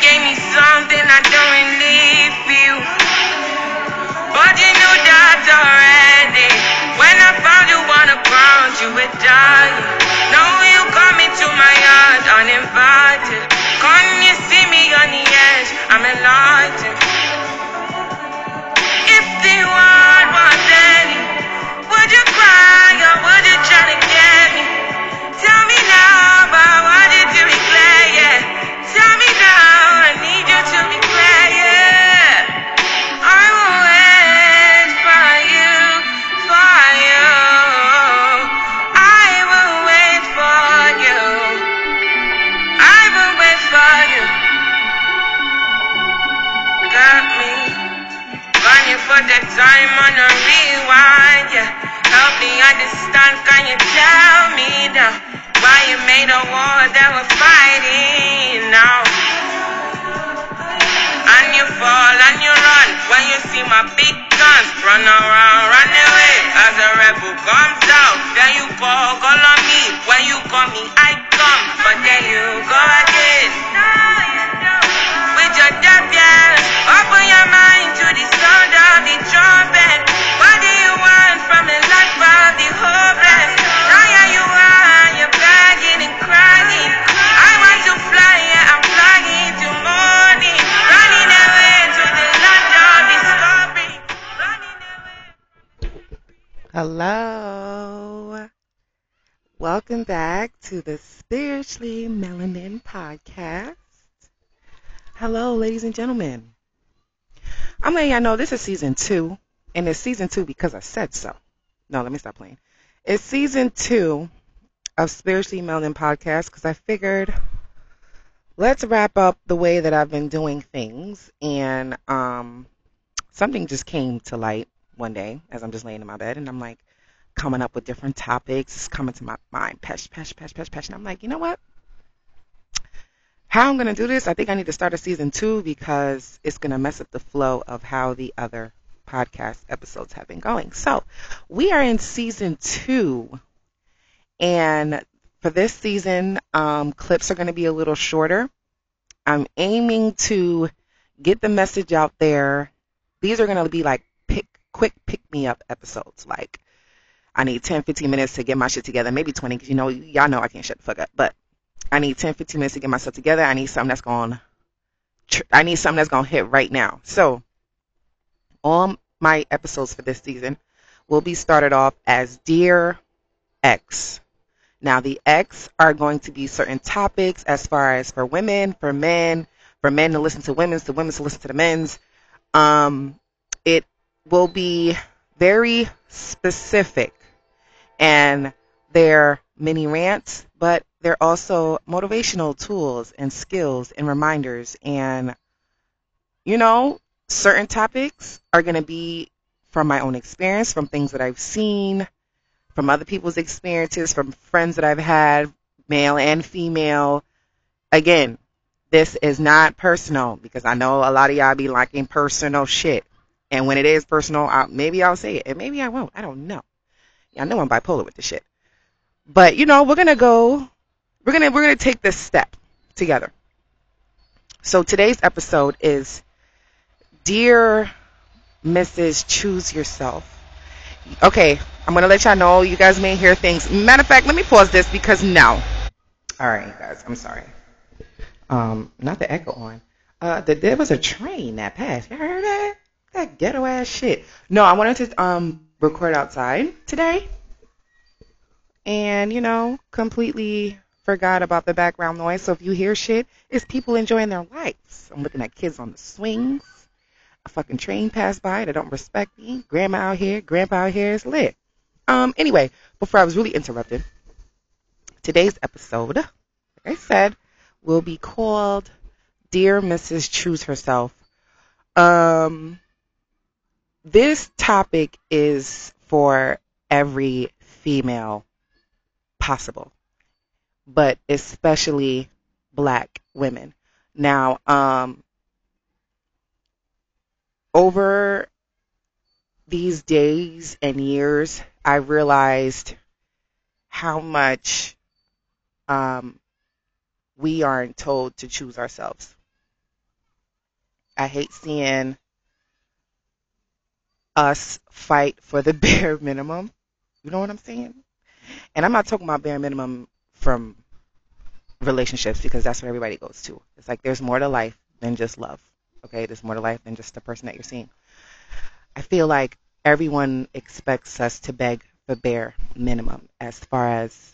gave me something I don't really feel. But you knew that already. When I found you on the ground, you were dying. Now you come into my yard uninvited. Can you see me on the edge? I'm enlightened. If the world was ending, would you cry or would you try to get me? Tell me now, but what Welcome back to the Spiritually Melanin Podcast. Hello, ladies and gentlemen. I'm letting y'all know this is season two, and it's season two because I said so. No, let me stop playing. It's season two of Spiritually Melanin Podcast because I figured let's wrap up the way that I've been doing things, and um, something just came to light one day as I'm just laying in my bed, and I'm like coming up with different topics, it's coming to my mind, pesh, pesh, pesh, pesh, pesh, and I'm like, you know what? How I'm gonna do this, I think I need to start a season two because it's gonna mess up the flow of how the other podcast episodes have been going. So we are in season two, and for this season, um, clips are gonna be a little shorter. I'm aiming to get the message out there. These are gonna be like pick quick pick me up episodes. Like I need 10, 15 minutes to get my shit together, maybe 20, because you know y'all know I can't shut the fuck up. But I need 10, 15 minutes to get myself together. I need something that's going. to I need something that's gonna hit right now. So all my episodes for this season will be started off as Dear X. Now the X are going to be certain topics as far as for women, for men, for men to listen to women's, to women's to listen to the men's. Um, it will be very specific and they're mini rants, but they're also motivational tools and skills and reminders. And, you know, certain topics are going to be from my own experience, from things that I've seen, from other people's experiences, from friends that I've had, male and female. Again, this is not personal because I know a lot of y'all be liking personal shit. And when it is personal, I'll, maybe I'll say it, and maybe I won't. I don't know. I know I'm bipolar with this shit. But you know, we're gonna go. We're gonna we're gonna take this step together. So today's episode is, dear Mrs. Choose Yourself. Okay, I'm gonna let y'all know. You guys may hear things. Matter of fact, let me pause this because now. All right, guys. I'm sorry. Um, not the echo on. Uh, the, there was a train that passed. You heard that? That ghetto ass shit. No, I wanted to um record outside today. And, you know, completely forgot about the background noise. So if you hear shit, it's people enjoying their lives. I'm looking at kids on the swings. A fucking train passed by that don't respect me. Grandma out here, grandpa out here is lit. Um, anyway, before I was really interrupted, today's episode, like I said, will be called Dear Mrs. Choose Herself. Um, this topic is for every female possible, but especially black women. Now, um, over these days and years, I realized how much um, we aren't told to choose ourselves. I hate seeing us fight for the bare minimum. You know what I'm saying? And I'm not talking about bare minimum from relationships because that's what everybody goes to. It's like there's more to life than just love. Okay, there's more to life than just the person that you're seeing. I feel like everyone expects us to beg for bare minimum as far as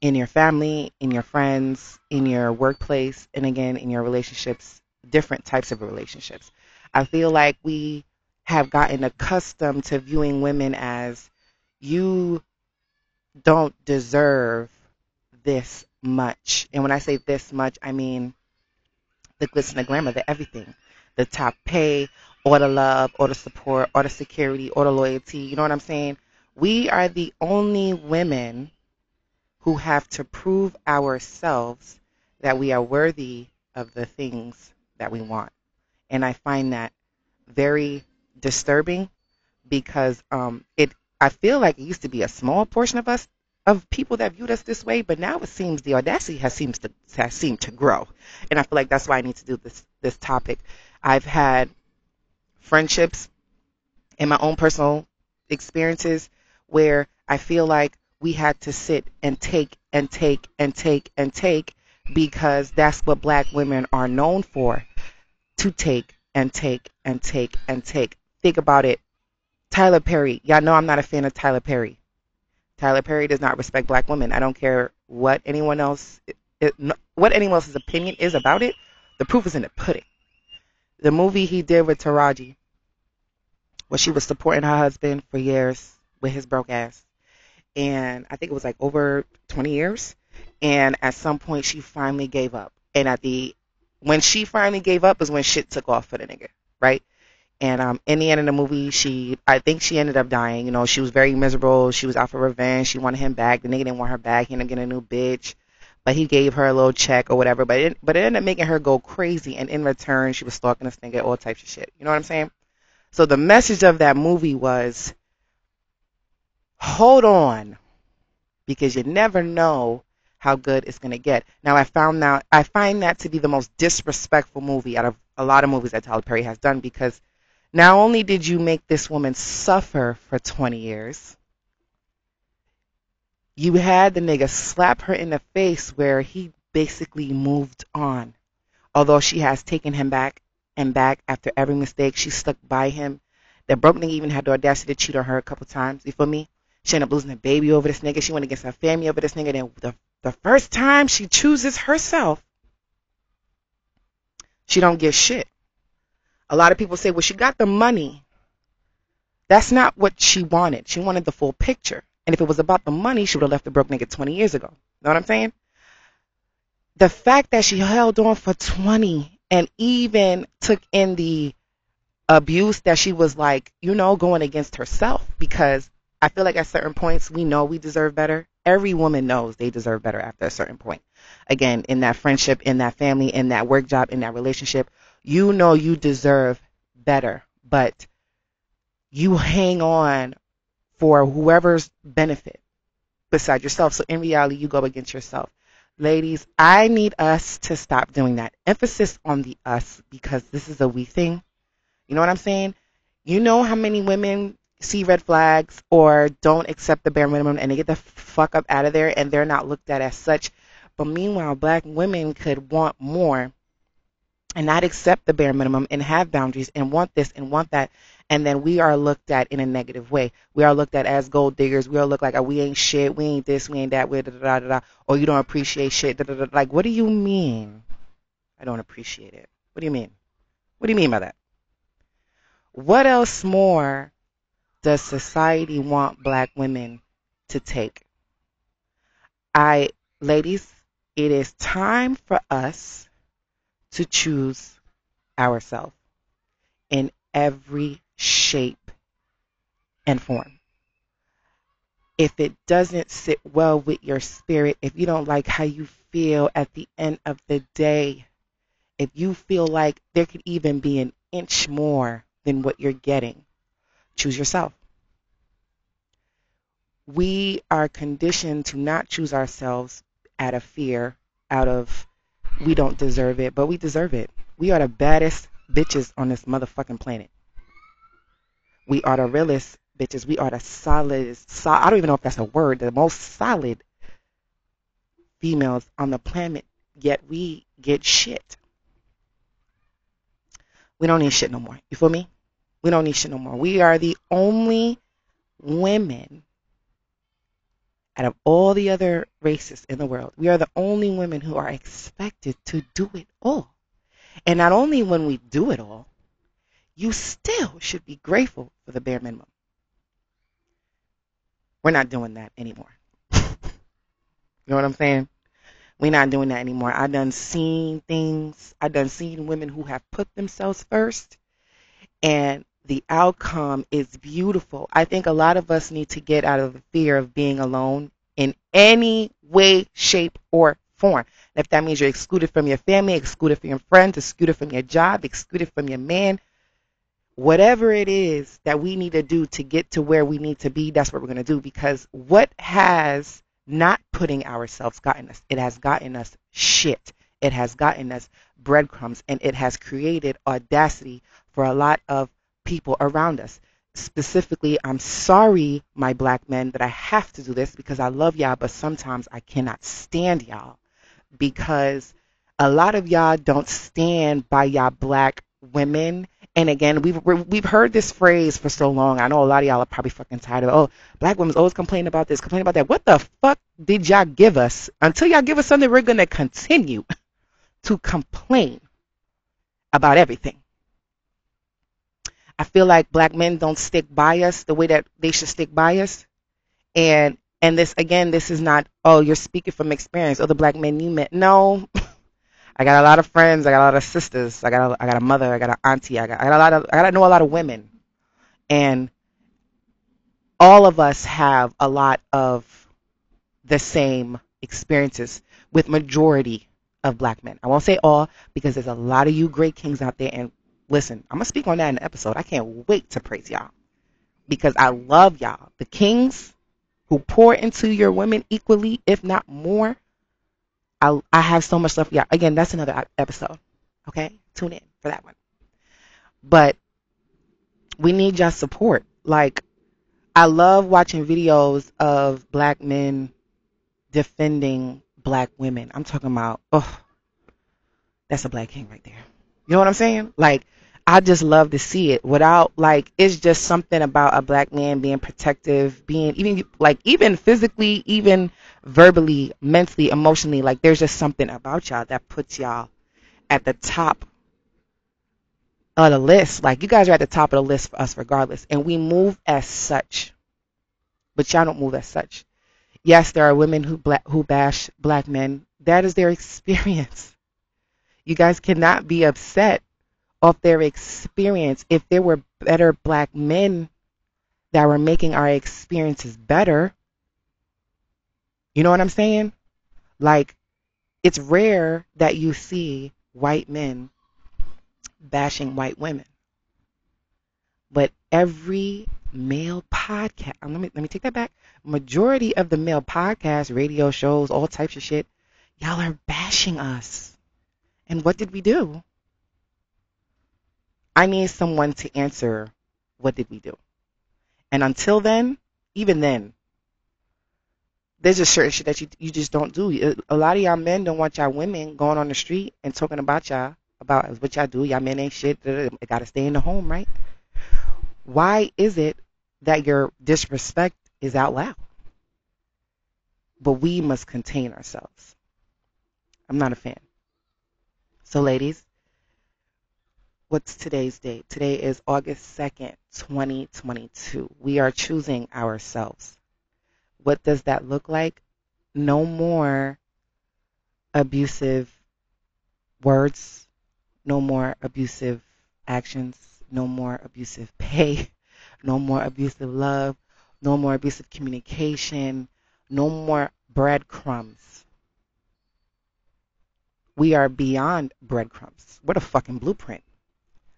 in your family, in your friends, in your workplace, and again in your relationships, different types of relationships. I feel like we have gotten accustomed to viewing women as you don't deserve this much. And when I say this much, I mean the glitz and the glamour, the everything. The top pay, or the love, or the support, or the security, or the loyalty. You know what I'm saying? We are the only women who have to prove ourselves that we are worthy of the things that we want. And I find that very disturbing because um, it I feel like it used to be a small portion of us of people that viewed us this way, but now it seems the audacity has seems to has seemed to grow, and I feel like that's why I need to do this this topic. I've had friendships in my own personal experiences where I feel like we had to sit and take and take and take and take because that's what black women are known for to take and take and take and take. Think about it. Tyler Perry. Y'all know I'm not a fan of Tyler Perry. Tyler Perry does not respect black women. I don't care what anyone else what anyone else's opinion is about it. The proof is in the pudding. The movie he did with Taraji, where she was supporting her husband for years with his broke ass, and I think it was like over 20 years. And at some point, she finally gave up. And at the when she finally gave up is when shit took off for the nigga, right? And um, in the end of the movie, she, I think she ended up dying. You know, she was very miserable. She was out for revenge. She wanted him back. The nigga didn't want her back. He ended up getting a new bitch. But he gave her a little check or whatever. But it, but it ended up making her go crazy. And in return, she was stalking this nigga, all types of shit. You know what I'm saying? So the message of that movie was, hold on, because you never know how good it's going to get. Now I found out I find that to be the most disrespectful movie out of a lot of movies that Tyler Perry has done because not only did you make this woman suffer for 20 years, you had the nigga slap her in the face where he basically moved on. Although she has taken him back and back after every mistake, she stuck by him. That broke nigga even had the audacity to cheat on her a couple times. You feel me? She ended up losing a baby over this nigga. She went against her family over this nigga. Then the, the first time she chooses herself, she don't get shit. A lot of people say, well, she got the money. That's not what she wanted. She wanted the full picture. And if it was about the money, she would have left the broke nigga 20 years ago. Know what I'm saying? The fact that she held on for 20 and even took in the abuse that she was like, you know, going against herself because I feel like at certain points we know we deserve better. Every woman knows they deserve better after a certain point. Again, in that friendship, in that family, in that work job, in that relationship, you know you deserve better, but you hang on for whoever's benefit beside yourself. So in reality, you go against yourself. Ladies, I need us to stop doing that. Emphasis on the us because this is a we thing. You know what I'm saying? You know how many women see red flags or don't accept the bare minimum and they get the fuck up out of there and they're not looked at as such. But meanwhile, black women could want more and not accept the bare minimum and have boundaries and want this and want that and then we are looked at in a negative way. We are looked at as gold diggers. We are looked like oh, we ain't shit, we ain't this, we ain't that, we da da da da, or you don't appreciate shit. Da, da, da. Like, what do you mean? I don't appreciate it. What do you mean? What do you mean by that? What else more does society want black women to take? I, ladies, it is time for us to choose ourselves in every shape and form. If it doesn't sit well with your spirit, if you don't like how you feel at the end of the day, if you feel like there could even be an inch more than what you're getting, choose yourself. We are conditioned to not choose ourselves out of fear, out of we don't deserve it, but we deserve it. We are the baddest bitches on this motherfucking planet. We are the realest bitches. We are the solid. So, I don't even know if that's a word. The most solid females on the planet. Yet we get shit. We don't need shit no more. You feel me? We don't need shit no more. We are the only women out of all the other races in the world. We are the only women who are expected to do it all. And not only when we do it all, you still should be grateful for the bare minimum. We're not doing that anymore. you know what I'm saying? We're not doing that anymore. I done seen things. I done seen women who have put themselves first, and the outcome is beautiful. I think a lot of us need to get out of the fear of being alone in any way, shape, or form. If that means you're excluded from your family, excluded from your friends, excluded from your job, excluded from your man, whatever it is that we need to do to get to where we need to be, that's what we're going to do. Because what has not putting ourselves gotten us? It has gotten us shit. It has gotten us breadcrumbs and it has created audacity for a lot of people around us. Specifically, I'm sorry, my black men, that I have to do this because I love y'all, but sometimes I cannot stand y'all because a lot of y'all don't stand by y'all black women and again, we've we've heard this phrase for so long. I know a lot of y'all are probably fucking tired of. Oh, black women's always complain about this, complain about that. What the fuck did y'all give us? Until y'all give us something, we're gonna continue to complain about everything. I feel like black men don't stick by us the way that they should stick by us, and and this again, this is not. Oh, you're speaking from experience. Other black men you met. No. I got a lot of friends. I got a lot of sisters. I got a, I got a mother. I got an auntie. I got, I got a lot of I got to know a lot of women, and all of us have a lot of the same experiences with majority of black men. I won't say all because there's a lot of you great kings out there. And listen, I'm gonna speak on that in the episode. I can't wait to praise y'all because I love y'all. The kings who pour into your women equally, if not more I, I have so much love for y'all. again, that's another episode. Okay, tune in for that one. But we need your support. Like, I love watching videos of black men defending black women. I'm talking about, oh, that's a black king right there. You know what I'm saying? Like, I just love to see it without like it's just something about a black man being protective, being even like even physically, even verbally, mentally, emotionally, like there's just something about y'all that puts y'all at the top of the list. Like you guys are at the top of the list for us regardless. And we move as such. But y'all don't move as such. Yes, there are women who black who bash black men. That is their experience. You guys cannot be upset of their experience. If there were better black men that were making our experiences better, you know what I'm saying? Like, it's rare that you see white men bashing white women. But every male podcast, let me let me take that back. Majority of the male podcasts, radio shows, all types of shit, y'all are bashing us. And what did we do? I need someone to answer what did we do? And until then, even then, there's a certain shit that you you just don't do. A lot of y'all men don't want y'all women going on the street and talking about y'all about what y'all do. Y'all men ain't shit. They gotta stay in the home, right? Why is it that your disrespect is out loud? But we must contain ourselves. I'm not a fan. So, ladies, what's today's date? Today is August 2nd, 2022. We are choosing ourselves. What does that look like? No more abusive words, no more abusive actions, no more abusive pay, no more abusive love, no more abusive communication, no more breadcrumbs. We are beyond breadcrumbs. What a fucking blueprint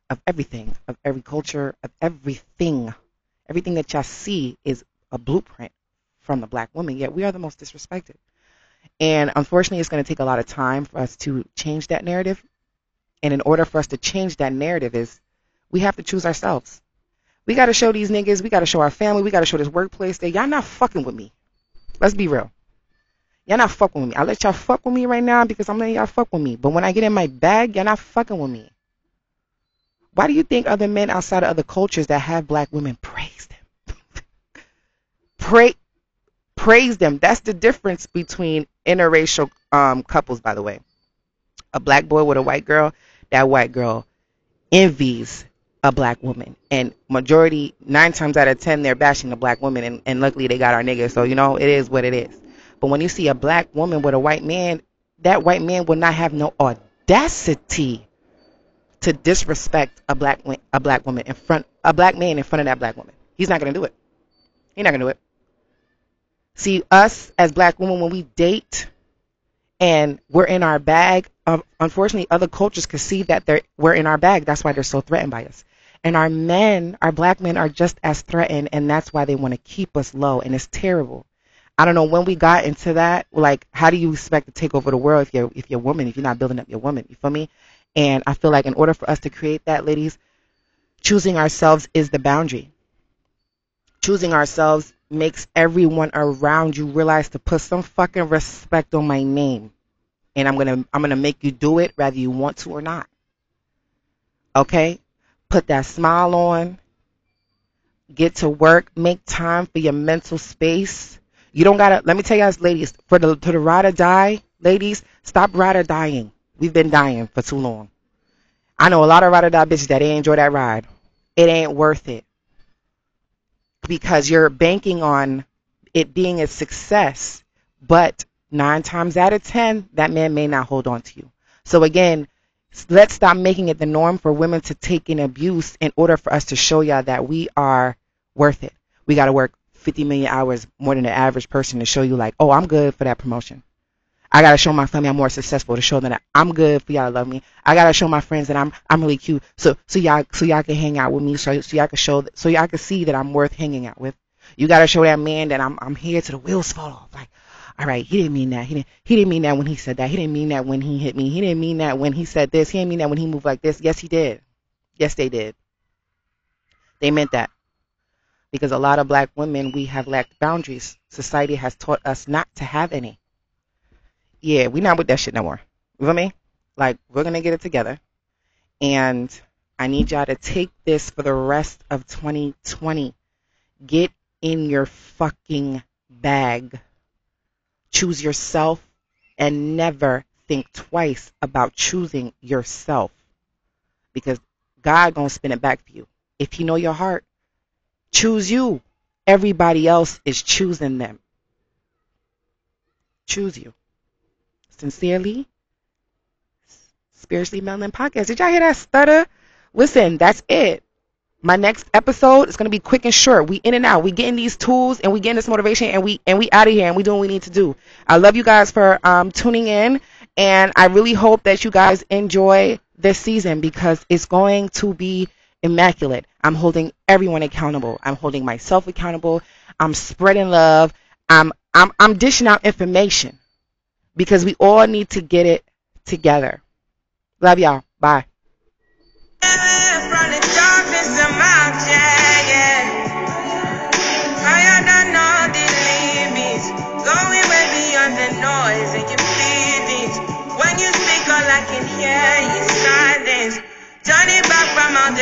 of everything, of every culture, of everything. Everything that y'all see is a blueprint from the black woman, yet we are the most disrespected. And unfortunately, it's going to take a lot of time for us to change that narrative. And in order for us to change that narrative is we have to choose ourselves. We got to show these niggas, we got to show our family, we got to show this workplace that y'all not fucking with me. Let's be real. Y'all not fucking with me. I let y'all fuck with me right now because I'm letting y'all fuck with me. But when I get in my bag, y'all not fucking with me. Why do you think other men outside of other cultures that have black women praise them? Pray, praise them. That's the difference between interracial um, couples, by the way. A black boy with a white girl, that white girl envies a black woman. And majority, nine times out of ten, they're bashing the black woman. And, and luckily they got our niggas. So, you know, it is what it is. But when you see a black woman with a white man, that white man will not have no audacity to disrespect a black a black woman in front a black man in front of that black woman. He's not gonna do it. He's not gonna do it. See, us as black women, when we date and we're in our bag, unfortunately, other cultures can see that they're, we're in our bag. That's why they're so threatened by us. And our men, our black men, are just as threatened, and that's why they want to keep us low, and it's terrible. I don't know when we got into that. Like, how do you expect to take over the world if you're if you're a woman, if you're not building up your woman? You feel me? And I feel like in order for us to create that, ladies, choosing ourselves is the boundary. Choosing ourselves makes everyone around you realize to put some fucking respect on my name. And I'm gonna I'm gonna make you do it whether you want to or not. Okay? Put that smile on. Get to work. Make time for your mental space you don't gotta. Let me tell you guys, ladies, for the to the ride or die, ladies, stop ride or dying. We've been dying for too long. I know a lot of ride or die bitches that ain't enjoy that ride. It ain't worth it because you're banking on it being a success, but nine times out of ten, that man may not hold on to you. So again, let's stop making it the norm for women to take in abuse in order for us to show y'all that we are worth it. We got to work 50 million hours more than the average person to show you like, oh, I'm good for that promotion. I gotta show my family I'm more successful to show them that I'm good for y'all to love me. I gotta show my friends that I'm I'm really cute. So so y'all so y'all can hang out with me. So so y'all can show so y'all can see that I'm worth hanging out with. You gotta show that man that I'm I'm here to the wheels fall off. Like, all right, he didn't mean that. He didn't he didn't mean that when he said that. He didn't mean that when he hit me. He didn't mean that when he said this. He didn't mean that when he moved like this. Yes, he did. Yes, they did. They meant that because a lot of black women we have lacked boundaries. Society has taught us not to have any. Yeah, we not with that shit no more. You feel me? Like we're gonna get it together, and I need y'all to take this for the rest of 2020. Get in your fucking bag. Choose yourself and never think twice about choosing yourself because God gonna spin it back for you. If He know your heart, Choose you. Everybody else is choosing them. Choose you. Sincerely, Spiritually Melanin Podcast. Did y'all hear that stutter? Listen, that's it. My next episode is gonna be quick and short. We in and out. We getting these tools and we getting this motivation and we and we out of here and we doing what we need to do. I love you guys for um, tuning in and I really hope that you guys enjoy this season because it's going to be immaculate. I'm holding everyone accountable. I'm holding myself accountable. I'm spreading love. I'm I'm I'm dishing out information because we all need to get it together. Love y'all. Bye. Back from out